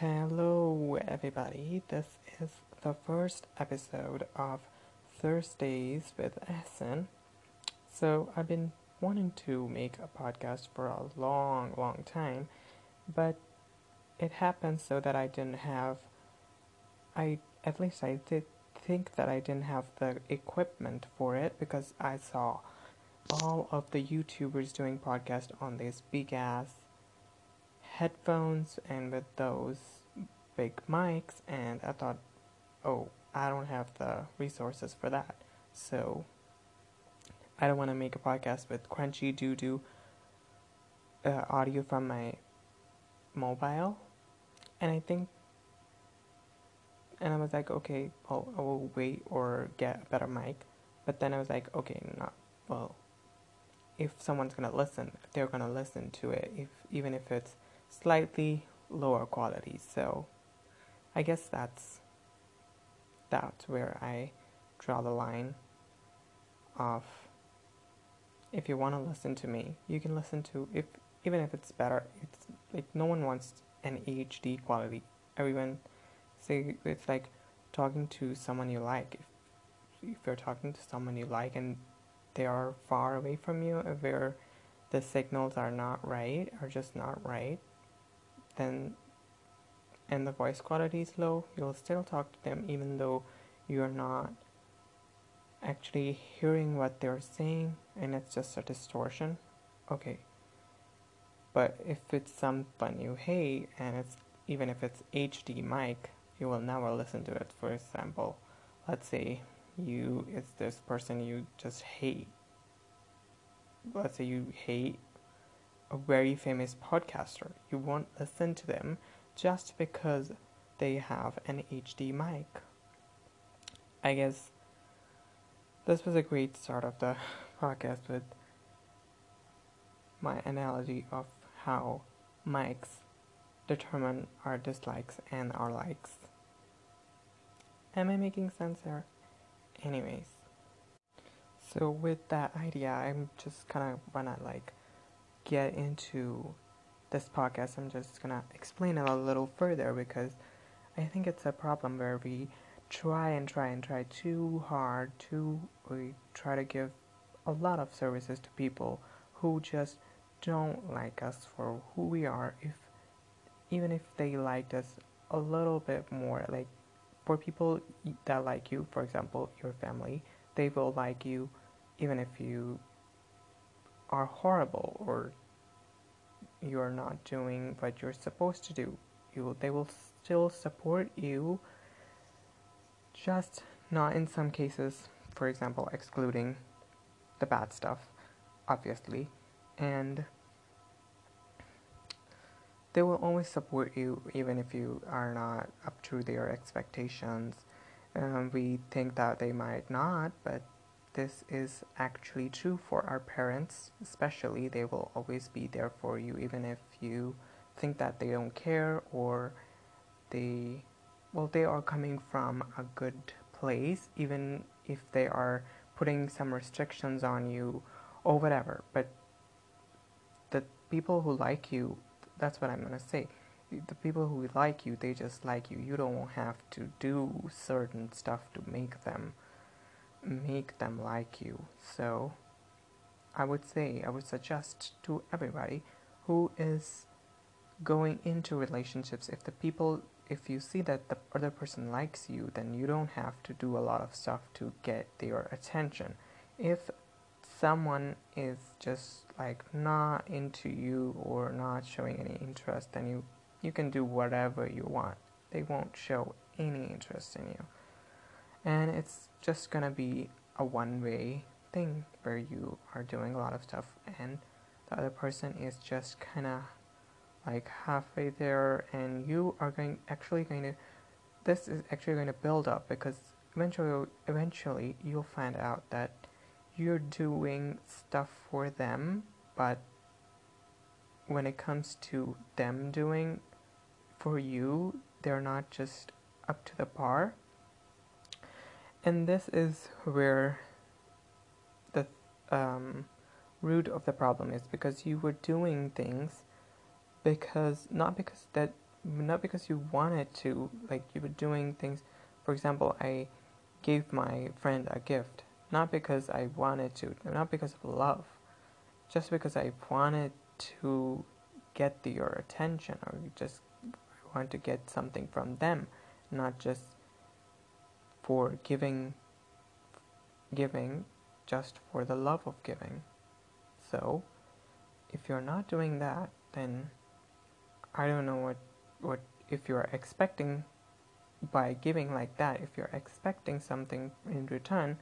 Hello, everybody. This is the first episode of Thursdays with Essen. So, I've been wanting to make a podcast for a long, long time, but it happened so that I didn't have, I at least I did think that I didn't have the equipment for it because I saw all of the YouTubers doing podcasts on these big ass headphones and with those big mics and I thought oh I don't have the resources for that. So I don't want to make a podcast with crunchy doo doo uh, audio from my mobile. And I think and I was like okay well I will wait or get a better mic. But then I was like okay not well if someone's gonna listen they're gonna listen to it if even if it's slightly lower quality. So I guess that's that's where I draw the line of if you want to listen to me, you can listen to if even if it's better. It's like no one wants an HD quality. Everyone say it's like talking to someone you like. If if you're talking to someone you like and they are far away from you, if the signals are not right or just not right, then and the voice quality is low, you'll still talk to them even though you're not actually hearing what they're saying and it's just a distortion. Okay. But if it's someone you hate and it's even if it's HD mic, you will never listen to it. For example, let's say you it's this person you just hate. Let's say you hate a very famous podcaster. You won't listen to them just because they have an HD mic. I guess this was a great start of the podcast with my analogy of how mics determine our dislikes and our likes. Am I making sense here? Anyways, so with that idea, I'm just kind of wanna like get into this podcast, I'm just gonna explain it a little further because I think it's a problem where we try and try and try too hard to we try to give a lot of services to people who just don't like us for who we are. If even if they liked us a little bit more like for people that like you for example your family they will like you even if you are horrible or you're not doing what you're supposed to do. You they will still support you just not in some cases, for example, excluding the bad stuff, obviously. And they will always support you even if you are not up to their expectations. Um, we think that they might not, but this is actually true for our parents, especially. They will always be there for you, even if you think that they don't care or they, well, they are coming from a good place, even if they are putting some restrictions on you or whatever. But the people who like you, that's what I'm gonna say. The people who like you, they just like you. You don't have to do certain stuff to make them make them like you. So I would say, I would suggest to everybody who is going into relationships if the people if you see that the other person likes you then you don't have to do a lot of stuff to get their attention. If someone is just like not into you or not showing any interest then you you can do whatever you want. They won't show any interest in you and it's just gonna be a one way thing where you are doing a lot of stuff and the other person is just kind of like halfway there and you are going actually going to this is actually going to build up because eventually eventually you'll find out that you're doing stuff for them but when it comes to them doing for you they're not just up to the par and this is where the um, root of the problem is because you were doing things because not because that not because you wanted to like you were doing things. For example i gave my friend a gift not because i wanted to not because of love just because i wanted to get the, your attention or just want to get something from them not just for giving giving just for the love of giving. So if you're not doing that then I don't know what what if you're expecting by giving like that if you're expecting something in return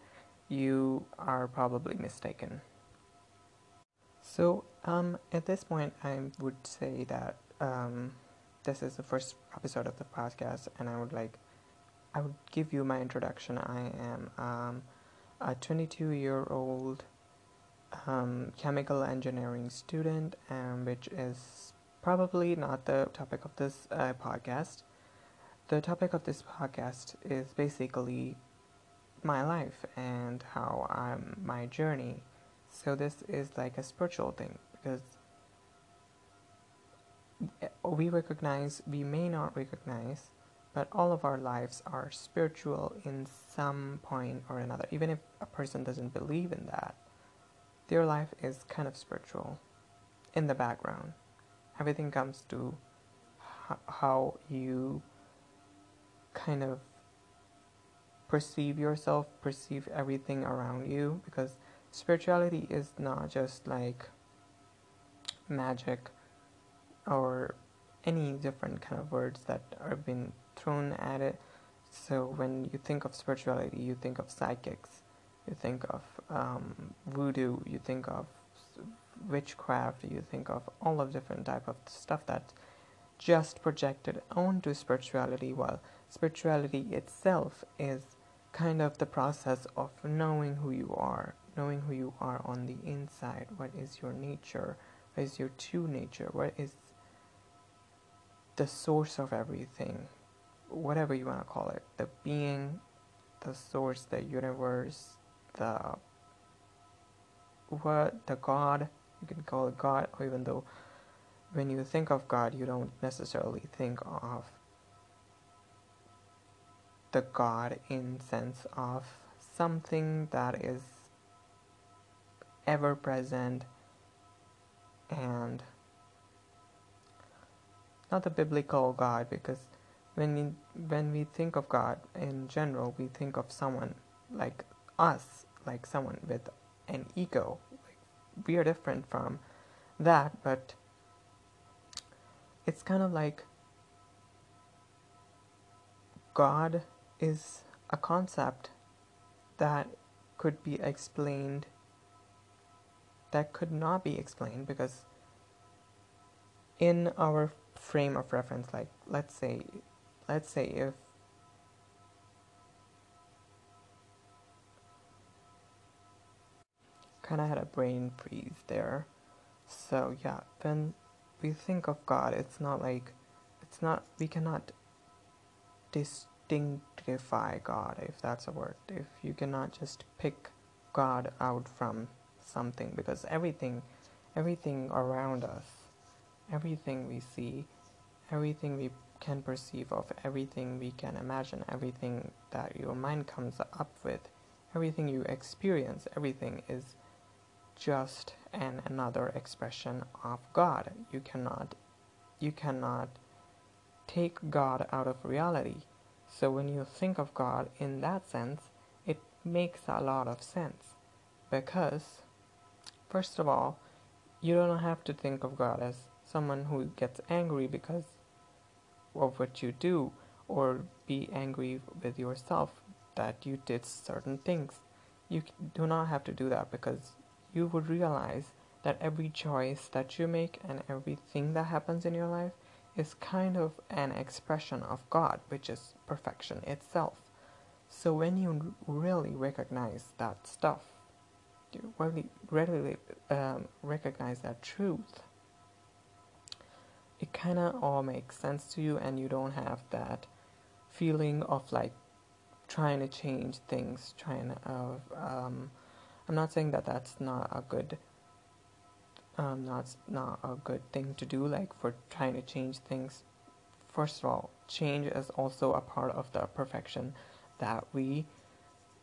you are probably mistaken. So um, at this point i would say that um, this is the first episode of the podcast and i would like i would give you my introduction i am um, a 22 year old um, chemical engineering student um, which is probably not the topic of this uh, podcast. The topic of this podcast is basically my life and how I'm my journey. So this is like a spiritual thing because we recognize, we may not recognize, but all of our lives are spiritual in some point or another. Even if a person doesn't believe in that, their life is kind of spiritual in the background everything comes to h- how you kind of perceive yourself, perceive everything around you, because spirituality is not just like magic or any different kind of words that are being thrown at it. So when you think of spirituality, you think of psychics, you think of um, voodoo, you think of witchcraft you think of all of different type of stuff that just projected onto spirituality while spirituality itself is kind of the process of knowing who you are knowing who you are on the inside. What is your nature? What is your true nature? What is the source of everything whatever you want to call it the being the source the universe the what the god you can call it God, even though when you think of God, you don't necessarily think of the God in sense of something that is ever present and not the biblical God because when you, when we think of God in general, we think of someone like us, like someone with an ego, we are different from that, but it's kind of like God is a concept that could be explained, that could not be explained because in our frame of reference, like let's say, let's say if kind of had a brain freeze there. So yeah, when we think of God, it's not like it's not we cannot distinctify God if that's a word. If you cannot just pick God out from something because everything everything around us, everything we see, everything we can perceive of, everything we can imagine, everything that your mind comes up with, everything you experience, everything is just an another expression of God. You cannot you cannot take God out of reality. So when you think of God in that sense, it makes a lot of sense. Because first of all, you don't have to think of God as someone who gets angry because of what you do or be angry with yourself that you did certain things. You do not have to do that because you would realize that every choice that you make and everything that happens in your life is kind of an expression of God, which is perfection itself. So when you really recognize that stuff, you really readily um, recognize that truth, it kind of all makes sense to you, and you don't have that feeling of like trying to change things, trying to uh, um, I'm not saying that that's not a good um, not not a good thing to do like for trying to change things first of all, change is also a part of the perfection that we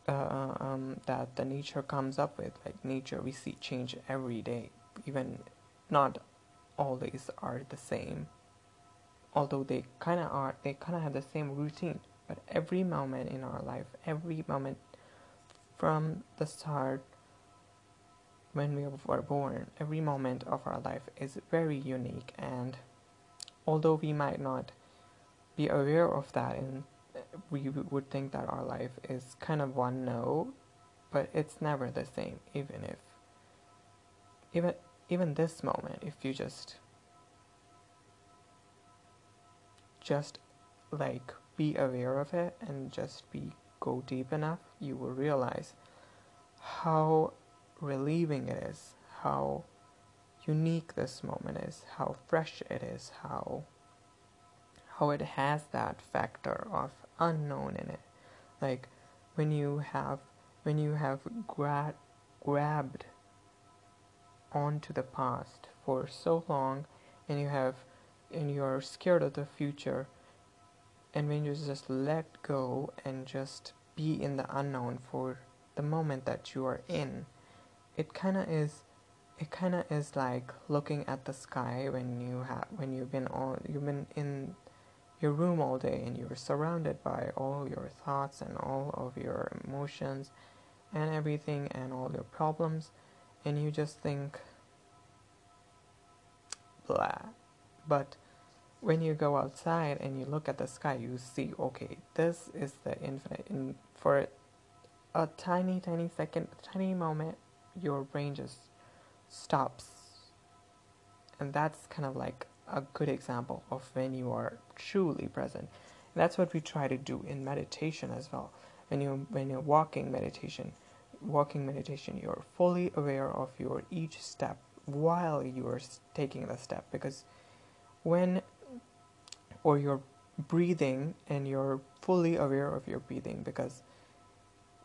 uh, um, that the nature comes up with. Like nature, we see change every day. Even not all days are the same. Although they kind of are, they kind of have the same routine. But every moment in our life, every moment from the start when we were born, every moment of our life is very unique. And although we might not be aware of that and we would think that our life is kind of one note, but it's never the same, even if even even this moment, if you just just like be aware of it and just be go deep enough, you will realize how relieving it is, how unique this moment is, how fresh it is, how how it has that factor of unknown in it. Like when you have when you have gra- grabbed onto the past for so long and you have and you're scared of the future and when you just let go and just be in the unknown for the moment that you are in it kind of is it kind of is like looking at the sky when you have when you've been on you've been in your room all day and you're surrounded by all your thoughts and all of your emotions and everything and all your problems and you just think blah but when you go outside and you look at the sky you see okay this is the infinite and for a tiny tiny second tiny moment your brain just stops and that's kind of like a good example of when you are truly present. And that's what we try to do in meditation as well. When you when you're walking meditation, walking meditation, you're fully aware of your each step while you are taking the step because when or you're breathing and you're fully aware of your breathing because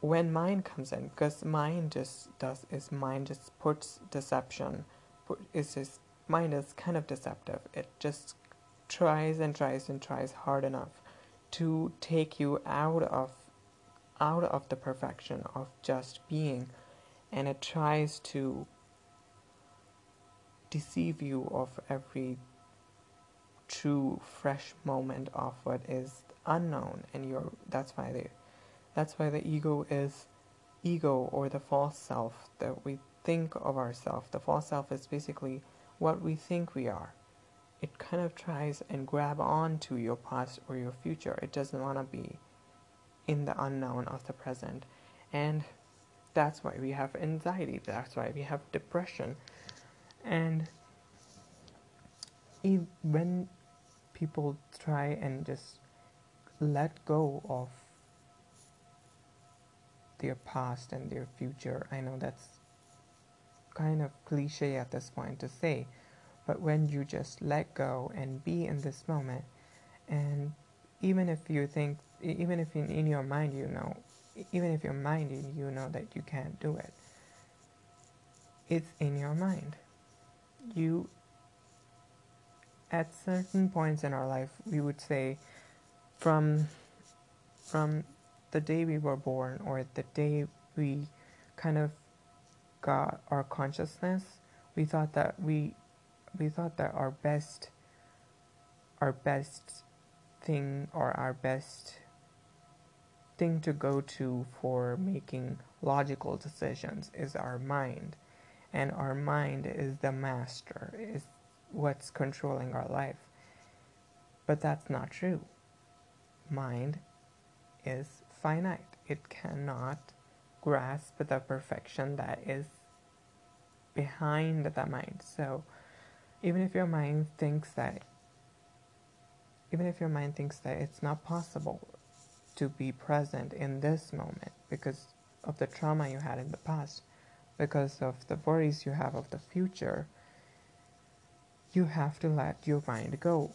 when mind comes in because mind just does is mind just puts deception put, is just mind is kind of deceptive. It just tries and tries and tries hard enough to take you out of out of the perfection of just being and it tries to deceive you of every true fresh moment of what is unknown and you're that's why they that's why the ego is ego or the false self that we think of ourselves the false self is basically what we think we are. It kind of tries and grab on to your past or your future. It doesn't want to be in the unknown of the present. And that's why we have anxiety. That's why we have depression. And when people try and just let go of their past and their future, I know that's kind of cliche at this point to say, but when you just let go and be in this moment, and even if you think, even if in, in your mind you know, even if your mind you know that you can't do it, it's in your mind. You, at certain points in our life, we would say, from, from the day we were born or the day we kind of got our consciousness, we thought that we we thought that our best our best thing or our best thing to go to for making logical decisions is our mind. And our mind is the master is what's controlling our life. But that's not true. Mind is finite. It cannot grasp the perfection that is behind the mind. So even if your mind thinks that even if your mind thinks that it's not possible to be present in this moment because of the trauma you had in the past, because of the worries you have of the future, you have to let your mind go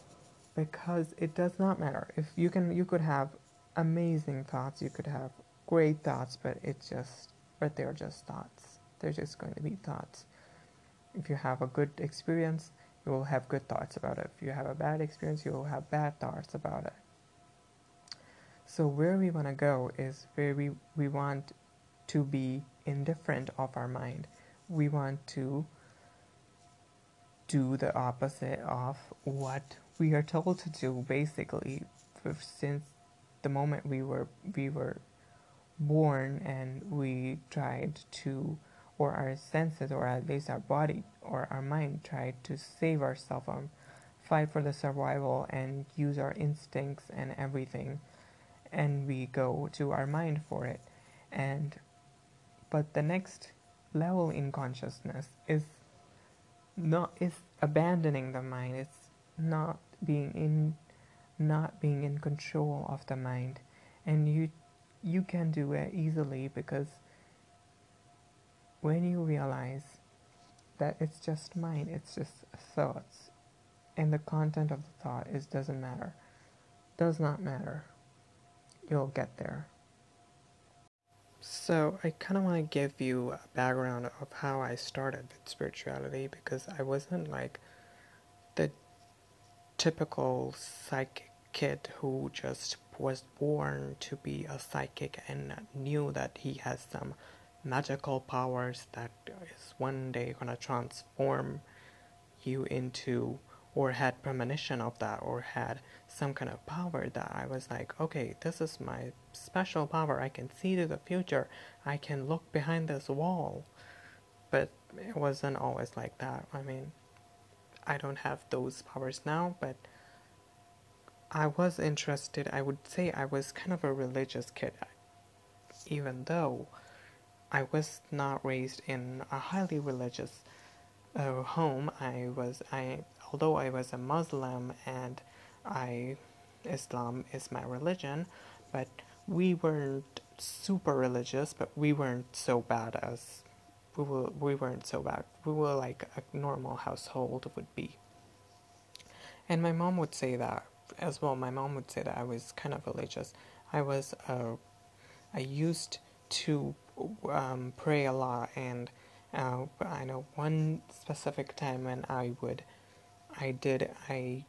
because it does not matter if you can you could have amazing thoughts you could have great thoughts, but it's just, but they're just thoughts. They're just going to be thoughts. If you have a good experience, you will have good thoughts about it. If you have a bad experience, you will have bad thoughts about it. So where we want to go is where we, we want to be indifferent of our mind. We want to do the opposite of what we are told to do basically since the moment we were we were born and we tried to or our senses or at least our body or our mind tried to save ourselves fight for the survival and use our instincts and everything and we go to our mind for it. And but the next level in consciousness is not is abandoning the mind. It's not being in not being in control of the mind. And you you can do it easily because when you realize that it's just mind it's just thoughts. And the content of the thought is doesn't matter. Does not matter you'll get there. So I kind of want to give you a background of how I started with spirituality because I wasn't like the typical psychic kid who just was born to be a psychic and knew that he has some magical powers that is one day going to transform you into or had premonition of that or had some kind of power that I was like, okay, this is my special power. I can see to the future. I can look behind this wall. But it wasn't always like that. I mean, I don't have those powers now, but I was interested. I would say I was kind of a religious kid, even though I was not raised in a highly religious uh, home. I was I although I was a Muslim and I Islam is my religion, but we weren't super religious, but we weren't so bad as we were we weren't so bad. We were like a normal household would be. And my mom would say that as well. My mom would say that I was kind of religious. I was uh, I used to um, pray a lot, and uh, I know one specific time when I would, I did, I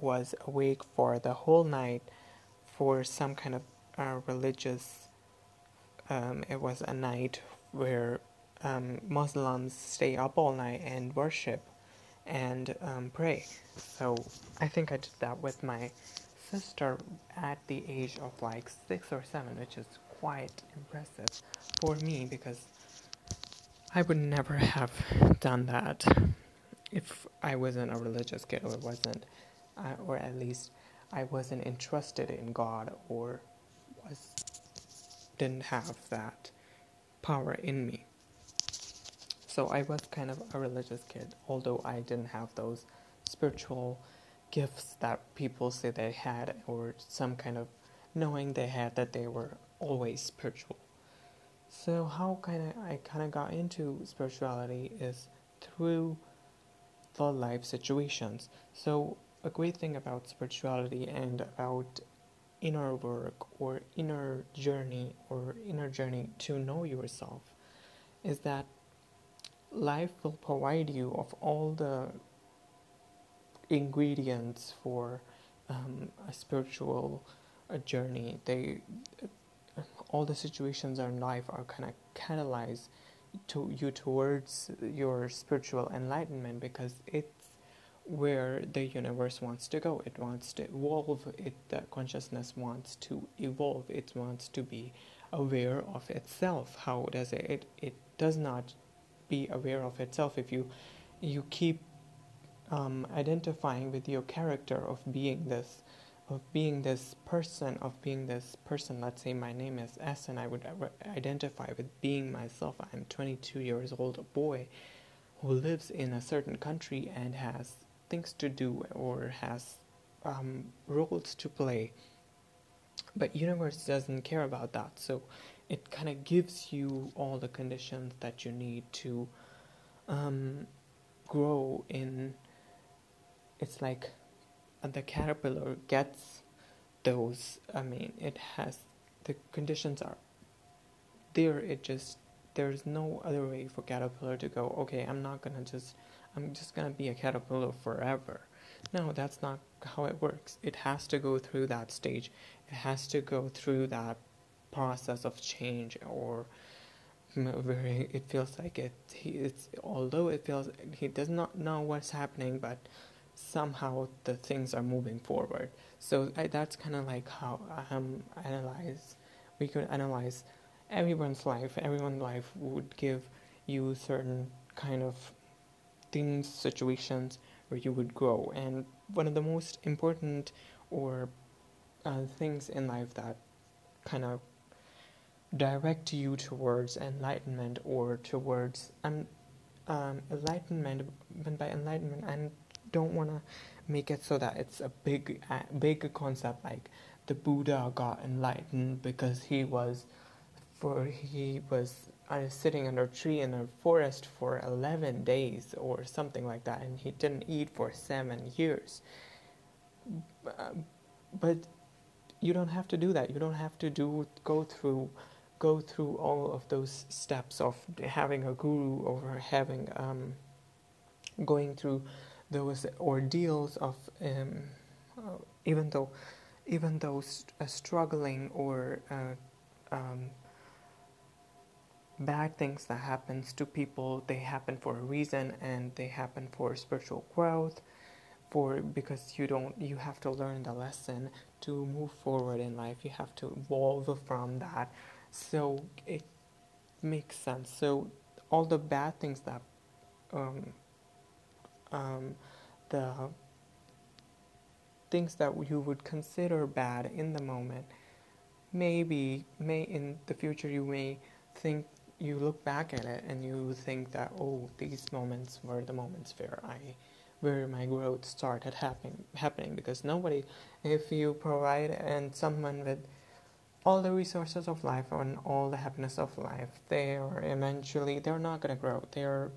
was awake for the whole night for some kind of uh, religious. Um, it was a night where um, Muslims stay up all night and worship and um, pray. So I think I did that with my sister at the age of like six or seven, which is quite impressive for me because I would never have done that if I wasn't a religious kid or wasn't, uh, or at least I wasn't interested in God or was didn't have that power in me. So I was kind of a religious kid, although I didn't have those spiritual gifts that people say they had, or some kind of knowing they had that they were always spiritual. So how kind of I kind of got into spirituality is through the life situations. So a great thing about spirituality and about inner work or inner journey or inner journey to know yourself is that life will provide you of all the ingredients for um, a spiritual journey. They all the situations in life are kind of catalyze to you towards your spiritual enlightenment because it's where the universe wants to go. It wants to evolve. It the consciousness wants to evolve. It wants to be aware of itself. How does it? It, it does not be aware of itself if you you keep um, identifying with your character of being this of being this person of being this person let's say my name is s and i would identify with being myself. I'm 22 years old a boy who lives in a certain country and has things to do or has um, roles to play. But universe doesn't care about that. So it kind of gives you all the conditions that you need to um, grow in. It's like the caterpillar gets those. I mean, it has the conditions are there. It just there's no other way for caterpillar to go. Okay, I'm not gonna just. I'm just gonna be a caterpillar forever. No, that's not how it works. It has to go through that stage. It has to go through that process of change or where it feels like it he, it's although it feels he does not know what's happening but somehow the things are moving forward so I, that's kind of like how um analyze we could analyze everyone's life everyone's life would give you certain kind of things situations where you would grow and one of the most important or uh, things in life that kind of direct you towards enlightenment or towards um, um, enlightenment. But by enlightenment, I don't want to make it so that it's a big, big concept like the Buddha got enlightened because he was, for he was uh, sitting under a tree in a forest for eleven days or something like that, and he didn't eat for seven years. Uh, but you don't have to do that. You don't have to do go through go through all of those steps of having a guru or having um, going through those ordeals of um, uh, even though even though st- uh, struggling or uh, um, bad things that happens to people they happen for a reason and they happen for spiritual growth for because you don't you have to learn the lesson to move forward in life you have to evolve from that so it makes sense. So all the bad things that um, um, the things that you would consider bad in the moment, maybe may in the future you may think you look back at it and you think that oh these moments were the moments where I where my growth started happening happening because nobody if you provide and someone with all the resources of life and all the happiness of life, they are eventually, they're not going to grow. They're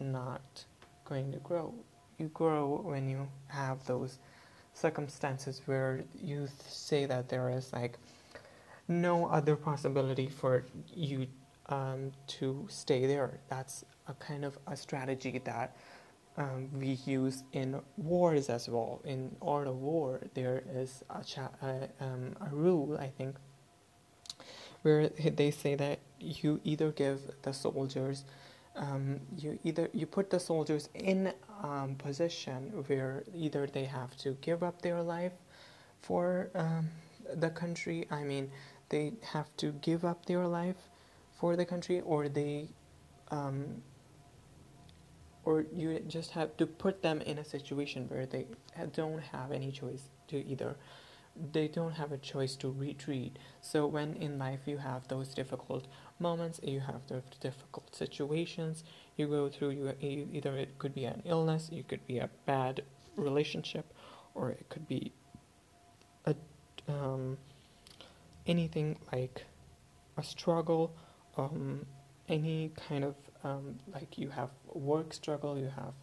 not going to grow. You grow when you have those circumstances where you say that there is like no other possibility for you um, to stay there. That's a kind of a strategy that um, we use in wars as well. In art of war, there is a, cha- um, a rule, I think, where they say that you either give the soldiers, um, you either you put the soldiers in um, position where either they have to give up their life for um, the country. I mean, they have to give up their life for the country, or they um, or you just have to put them in a situation where they don't have any choice to either they don't have a choice to retreat so when in life you have those difficult moments you have those difficult situations you go through you either it could be an illness it could be a bad relationship or it could be a um, anything like a struggle um, any kind of um, like you have work struggle, you have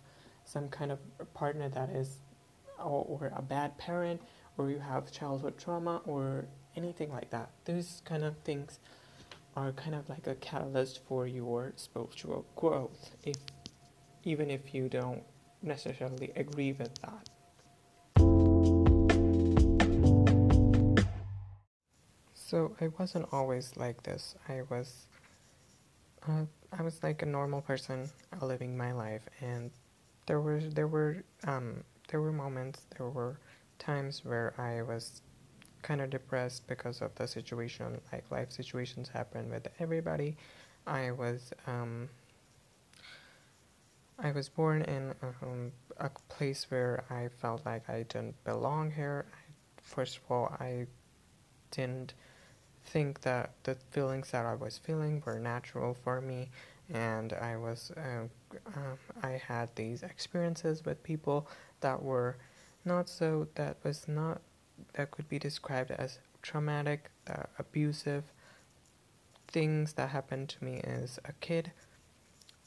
some kind of partner that is, or, or a bad parent, or you have childhood trauma, or anything like that. Those kind of things are kind of like a catalyst for your spiritual growth, if even if you don't necessarily agree with that. So I wasn't always like this. I was uh, I was like a normal person living my life, and there were there were um, there were moments, there were times where I was kind of depressed because of the situation. Like life situations happen with everybody. I was um, I was born in um, a place where I felt like I didn't belong here. First of all, I didn't think that the feelings that I was feeling were natural for me, and I was uh, uh, I had these experiences with people that were not so that was not that could be described as traumatic, that abusive things that happened to me as a kid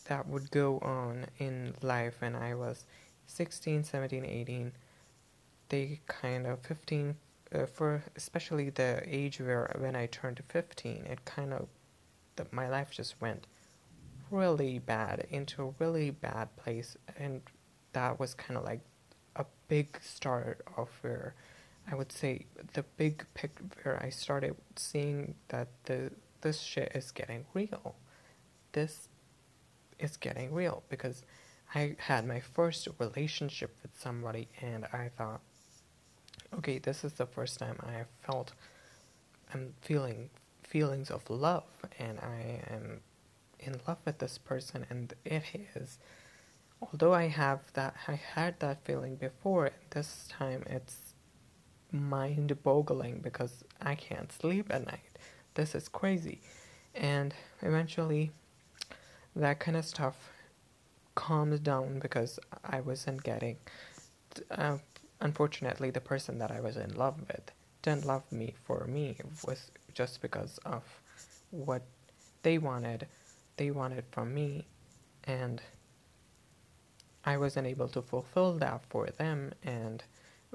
that would go on in life when I was 16, 17, 18. They kind of 15, uh, for especially the age where when I turned 15, it kind of the, my life just went really bad, into a really bad place, and that was kind of like a big start of where I would say the big pic where I started seeing that the this shit is getting real. This is getting real because I had my first relationship with somebody and I thought, okay, this is the first time I felt I'm feeling feelings of love and I am in love with this person and it is although I have that I had that feeling before this time it's mind boggling because I can't sleep at night. This is crazy. And eventually that kind of stuff calms down because I wasn't getting uh, unfortunately the person that I was in love with didn't love me for me. It was just because of what they wanted. They wanted from me. And I wasn't able to fulfill that for them. And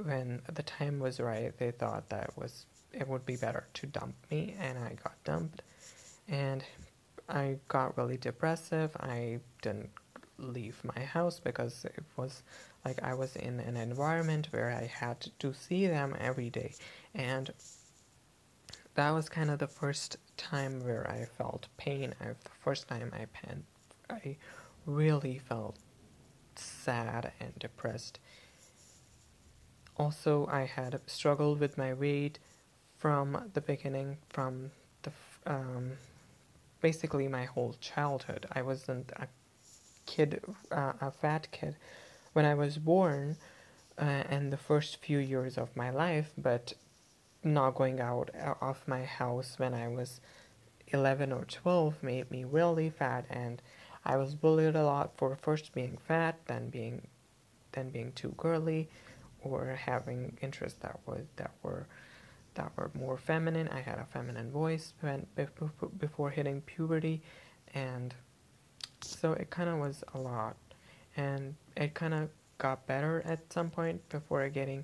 when the time was right they thought that it was it would be better to dump me and I got dumped and I got really depressive I didn't leave my house because it was like I was in an environment where I had to see them every day and that was kind of the first time where I felt pain. I, the first time I pan, I really felt sad and depressed. Also, I had struggled with my weight from the beginning, from the um, basically my whole childhood. I wasn't a kid, uh, a fat kid, when I was born, uh, and the first few years of my life, but not going out of my house when I was 11 or 12 made me really fat and I was bullied a lot for first being fat, then being then being too girly or having interests that were that were that were more feminine. I had a feminine voice before hitting puberty and so it kind of was a lot and it kind of got better at some point before getting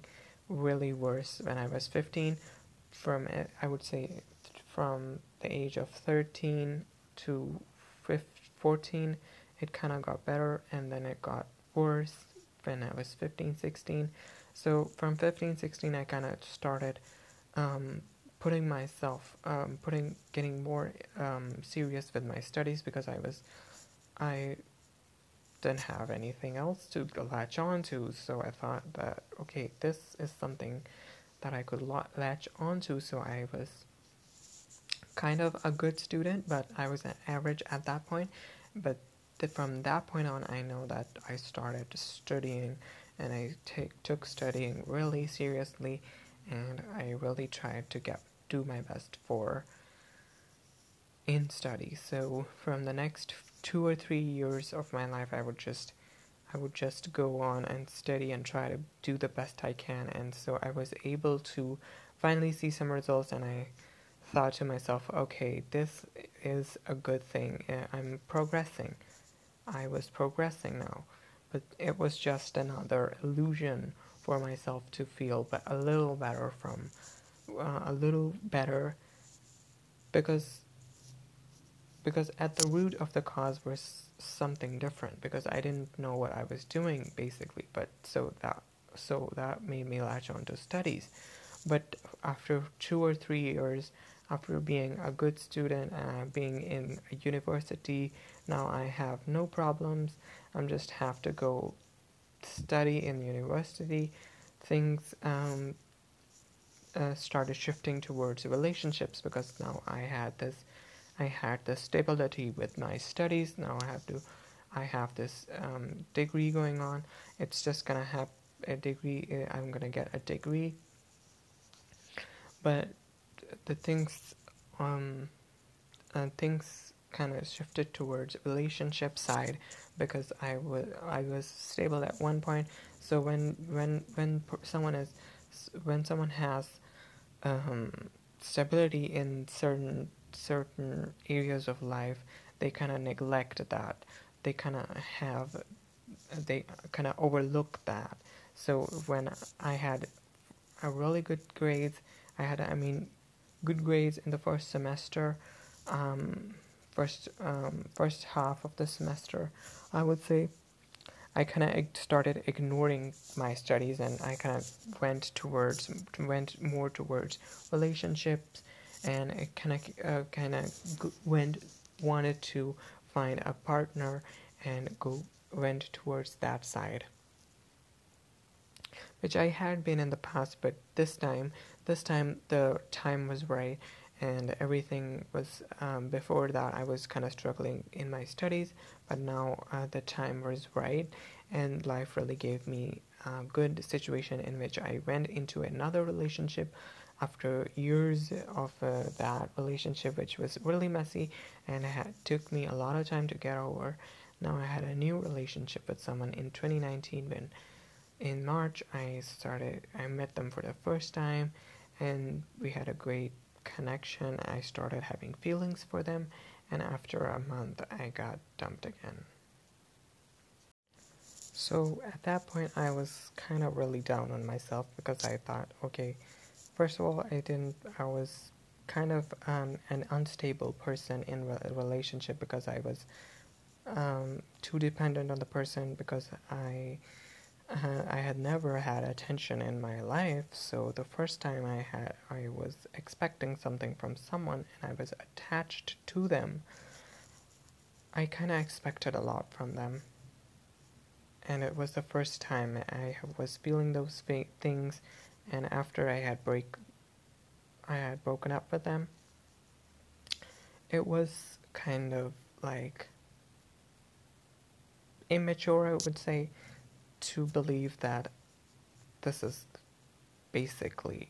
really worse when I was 15. From I would say from the age of 13 to 15, 14, it kind of got better, and then it got worse when I was 15, 16. So from 15, 16, I kind of started um, putting myself, um, putting, getting more um, serious with my studies because I was, I didn't have anything else to latch on to. So I thought that, okay, this is something that I could latch onto. So I was kind of a good student, but I was an average at that point. But from that point on, I know that I started studying and I took studying really seriously and I really tried to get do my best for in study. So from the next two or three years of my life, I would just I would just go on and study and try to do the best I can. And so I was able to finally see some results, and I thought to myself, okay, this is a good thing. Eh, I'm progressing. I was progressing now. But it was just another illusion for myself to feel but a little better from uh, a little better because because at the root of the cause was something different because I didn't know what I was doing basically but so that so that made me latch on to studies. But after two or three years after being a good student and being in a university now I have no problems I'm just have to go study in the university things um, uh, started shifting towards relationships because now I had this I had the stability with my studies. Now I have to, I have this um, degree going on. It's just gonna have a degree. Uh, I'm gonna get a degree. But the things, um, uh, things kind of shifted towards relationship side because I was I was stable at one point. So when when when someone is when someone has um, stability in certain certain areas of life, they kind of neglect that. They kind of have, they kind of overlook that. So when I had a really good grades, I had, I mean, good grades in the first semester. Um, first um, first half of the semester, I would say I kind of started ignoring my studies and I kind of went towards went more towards relationships and I kind of uh, kind of went wanted to find a partner and go went towards that side. Which I had been in the past but this time this time the time was right and everything was um, before that I was kind of struggling in my studies but now uh, the time was right and life really gave me a good situation in which I went into another relationship after years of uh, that relationship which was really messy and it took me a lot of time to get over. Now I had a new relationship with someone in 2019 when in March I started I met them for the first time and we had a great connection. I started having feelings for them, and after a month, I got dumped again. So at that point, I was kind of really down on myself because I thought, okay, first of all, I didn't, I was kind of um, an unstable person in a relationship because I was um, too dependent on the person because I uh, I had never had attention in my life, so the first time I had, I was expecting something from someone and I was attached to them. I kind of expected a lot from them, and it was the first time I was feeling those things. And after I had break, I had broken up with them. It was kind of like immature, I would say to believe that this is basically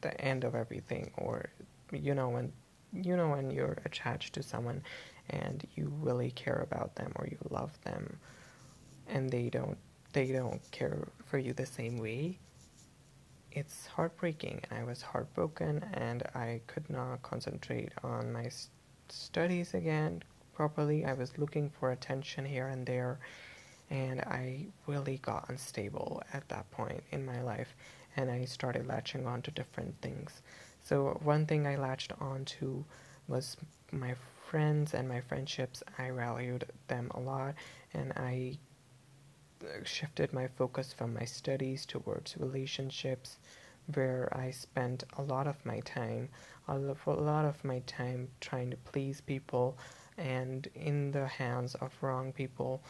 the end of everything or you know when you know when you're attached to someone and you really care about them or you love them and they don't they don't care for you the same way it's heartbreaking. And i was heartbroken and i could not concentrate on my studies again properly. I was looking for attention here and there and I really got unstable at that point in my life and I started latching on to different things. So one thing I latched on to was my friends and my friendships. I valued them a lot and I uh, shifted my focus from my studies towards relationships where I spent a lot of my time, a lot of my time trying to please people and in the hands of wrong people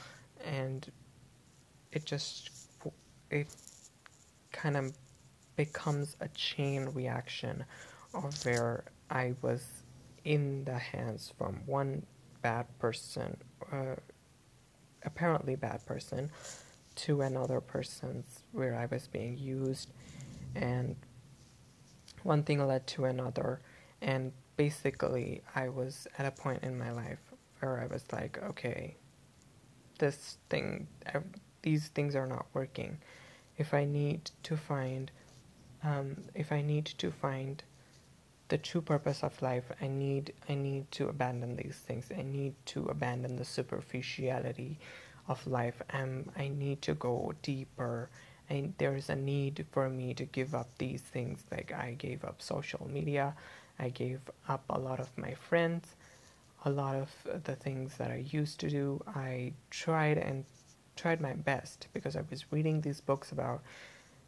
and it just it kind of becomes a chain reaction of where I was in the hands from one bad person, uh, apparently bad person, to another person's where I was being used, and one thing led to another, and basically I was at a point in my life where I was like, okay, this thing, these things are not working. If I need to find, um, if I need to find the true purpose of life, I need, I need to abandon these things. I need to abandon the superficiality of life. and I need to go deeper. And there is a need for me to give up these things. Like I gave up social media. I gave up a lot of my friends a lot of the things that I used to do. I tried and tried my best because I was reading these books about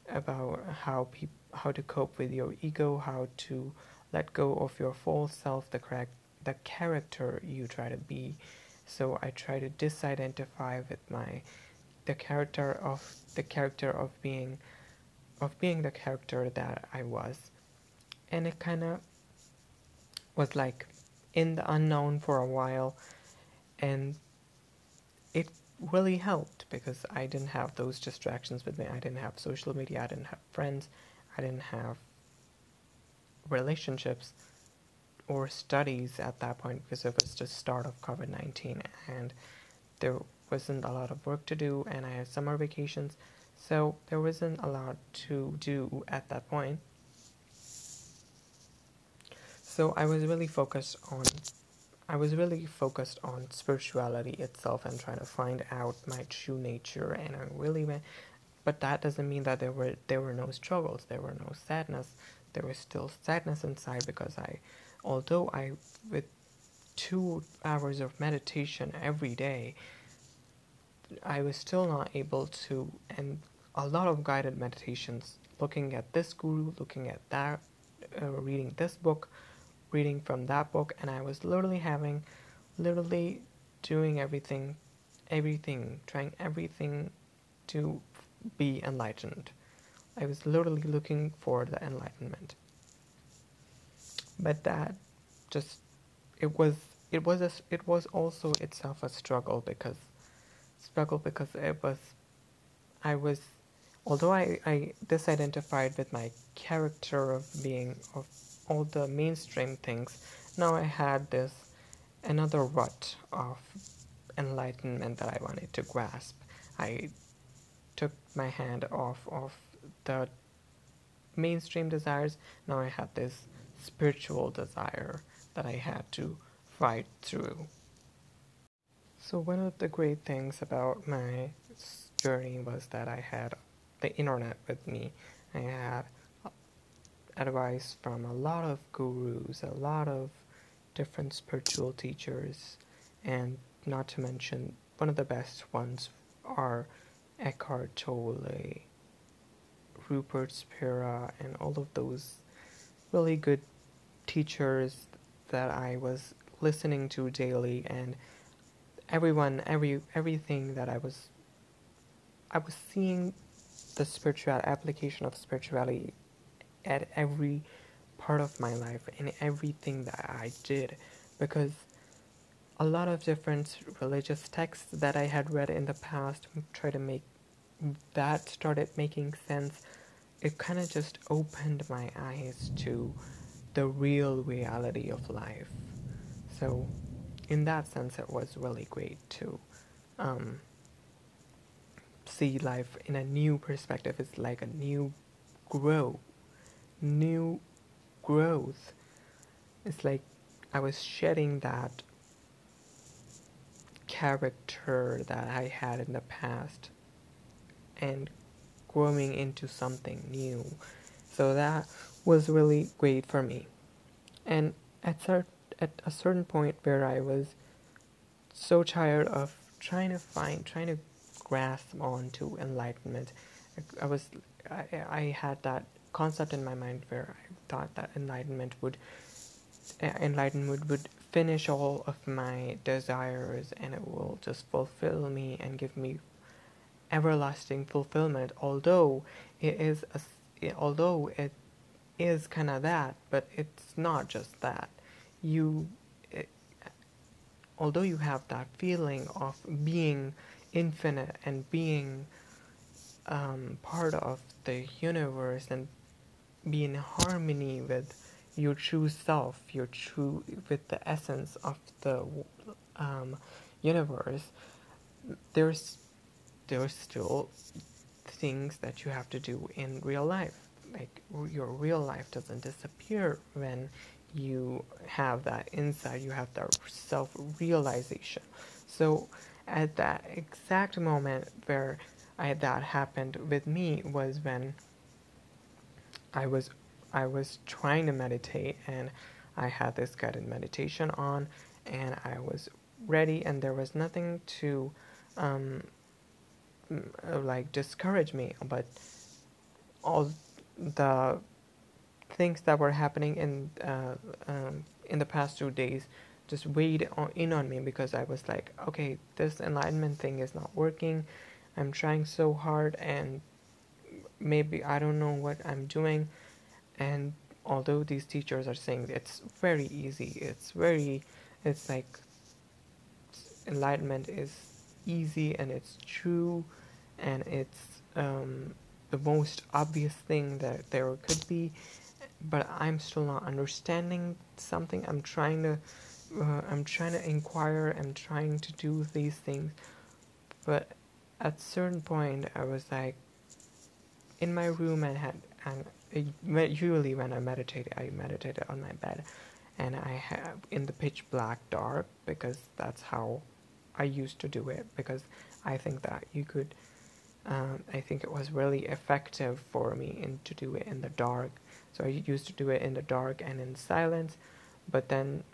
about how peop- how to cope with your ego, how to let go of your false self, the correct the character you try to be. So I try to disidentify with my the character of the character of being of being the character that I was. And it kind of was like in the unknown for a while, and it really helped because I didn't have those distractions with me. I didn't have social media, I didn't have friends, I didn't have relationships or studies at that point because it was just start of COVID 19 and there wasn't a lot of work to do and I had summer vacations. So there wasn't a lot to do at that point so I was really focused on I was really focused on spirituality itself and trying to find out my true nature and I really went but that doesn't mean that there were there were no struggles, there were no sadness. There was still sadness inside because I although I with two hours of meditation every day, I was still not able to, and a lot of guided meditations, looking at this guru, looking at that, uh, reading this book, reading from that book, and I was literally having, literally doing everything, everything, trying everything to be enlightened. I was literally looking for the enlightenment. But that just it was it was a, it was also itself a struggle because struggle because it was I was although I, I disidentified with my character of being of all the mainstream things, now I had this another rut of enlightenment that I wanted to grasp. I took my hand off of the mainstream desires. Now I had this spiritual desire that I had to fight through. So, one of the great things about my journey was that I had the internet with me. I had advice from a lot of gurus, a lot of different spiritual teachers, and not to mention one of the best ones are Eckhart Tolle, Rupert Spira, and all of those really good teachers that I was listening to daily, and everyone, every everything that I was, I was seeing the spiritual application of spirituality at every part of my life and everything that I did, because a lot of different religious texts that I had read in the past try to make that started making sense. It kind of just opened my eyes to the real reality of life. So, in that sense, it was really great to um, see life in a new perspective. It's like a new grow, new growth. It's like I was shedding that character that I had in the past and growing into something new. So that was really great for me. And at, at a certain point where I was so tired of trying to find, trying to grasp onto enlightenment, I, I was, I, I had that concept in my mind where I thought that enlightenment would, eh, enlightenment would finish all of my desires and it will just fulfill me and give me everlasting fulfillment although it is a, eh, although it is kind of that, but it's not just that. You, it, although you have that feeling of being infinite and being um, part of the universe and be in harmony with your true self, your true with the essence of the um, universe, there's there's still things that you have to do in real life like your real life doesn't disappear when you have that insight, you have that self realization. So, at that exact moment where I, that happened with me was when I was I was trying to meditate and I had this guided meditation on and I was ready and there was nothing to um, like discourage me but all the things that were happening in uh, um, in the past two days just weighed on, in on me because I was like, okay, this enlightenment thing is not working. I'm trying so hard, and maybe I don't know what I'm doing. And although these teachers are saying it's very easy, it's very, it's like enlightenment is easy and it's true, and it's um, the most obvious thing that there could be, but I'm still not understanding something. I'm trying to, uh, I'm trying to inquire. I'm trying to do these things, but at certain point, I was like, in my room and had and usually when I meditate, I meditated on my bed, and I have in the pitch black dark because that's how I used to do it because I think that you could um, I think it was really effective for me in, to do it in the dark. So I used to do it in the dark and in silence, but then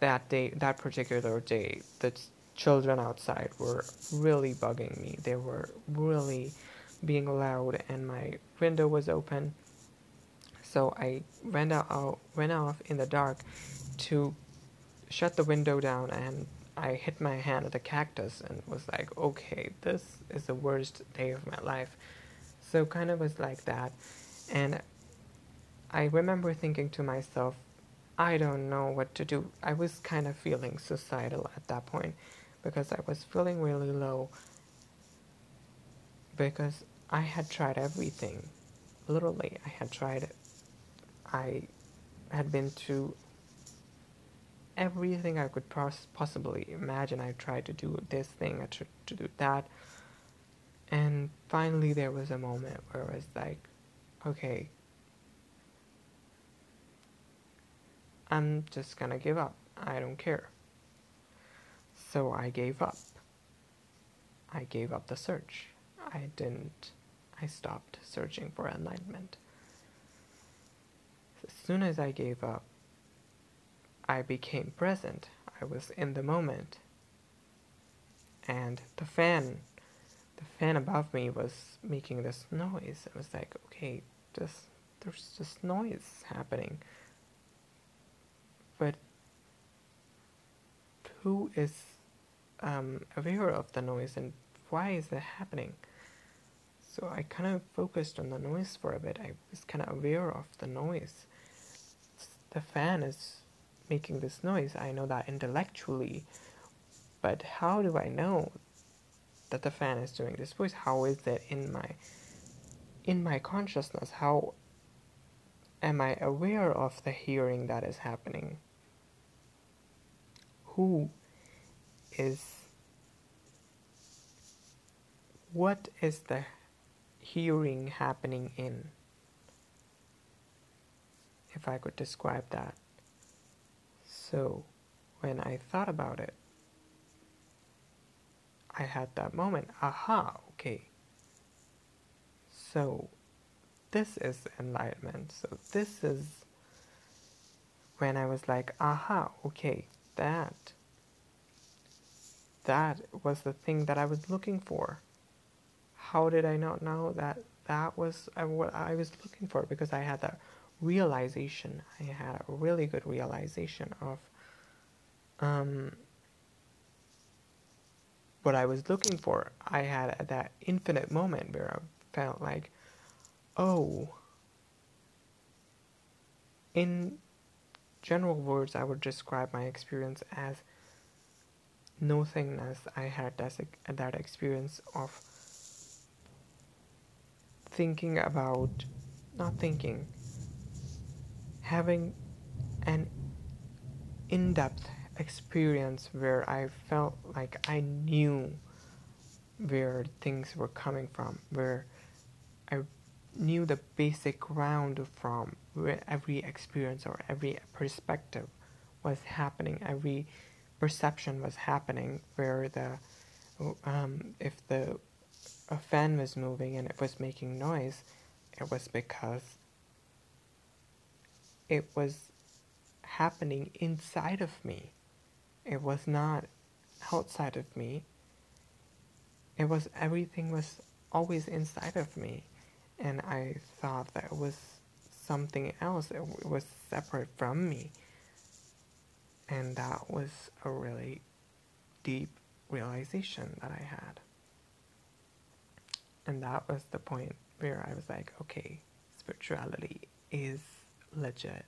that day, that particular day, the children outside were really bugging me. They were really being loud, and my window was open. So I went out, went off in the dark to shut the window down, and I hit my hand at the cactus and was like, okay, this is the worst day of my life. So kind of was like that, and I remember thinking to myself, I don't know what to do. I was kind of feeling suicidal at that point because I was feeling really low because I had tried everything. Literally, I had tried it. I had been through everything I could pos- possibly imagine. I tried to do this thing, I tried to do that. And finally, there was a moment where I was like, okay, I'm just gonna give up. I don't care. So I gave up. I gave up the search. I didn't. I stopped searching for enlightenment. As soon as I gave up, I became present. I was in the moment. And the fan, the fan above me was making this noise. I was like, okay, this, there's this noise happening but who is um, aware of the noise and why is it happening? So I kind of focused on the noise for a bit. I was kind of aware of the noise. The fan is making this noise. I know that intellectually, but how do I know that the fan is doing this voice? How is that in my in my consciousness? How am I aware of the hearing that is happening? who is what is the hearing happening in if I could describe that so when I thought about it I had that moment aha okay so this is enlightenment so this is when I was like aha okay that. That was the thing that I was looking for. How did I not know that that was uh, what I was looking for? Because I had that realization. I had a really good realization of um, what I was looking for. I had that infinite moment where I felt like, oh, in general words, I would describe my experience as nothingness. I had that, that experience of thinking about, not thinking, having an in depth experience where I felt like I knew where things were coming from, where I knew the basic ground from where every experience or every perspective was happening, every perception was happening, where the um, if the a fan was moving and it was making noise, it was because it was happening inside of me. It was not outside of me. It was everything was always inside of me and I thought that it was something else. It was separate from me. And that was a really deep realization that I had. And that was the point where I was like, okay, spirituality is legit.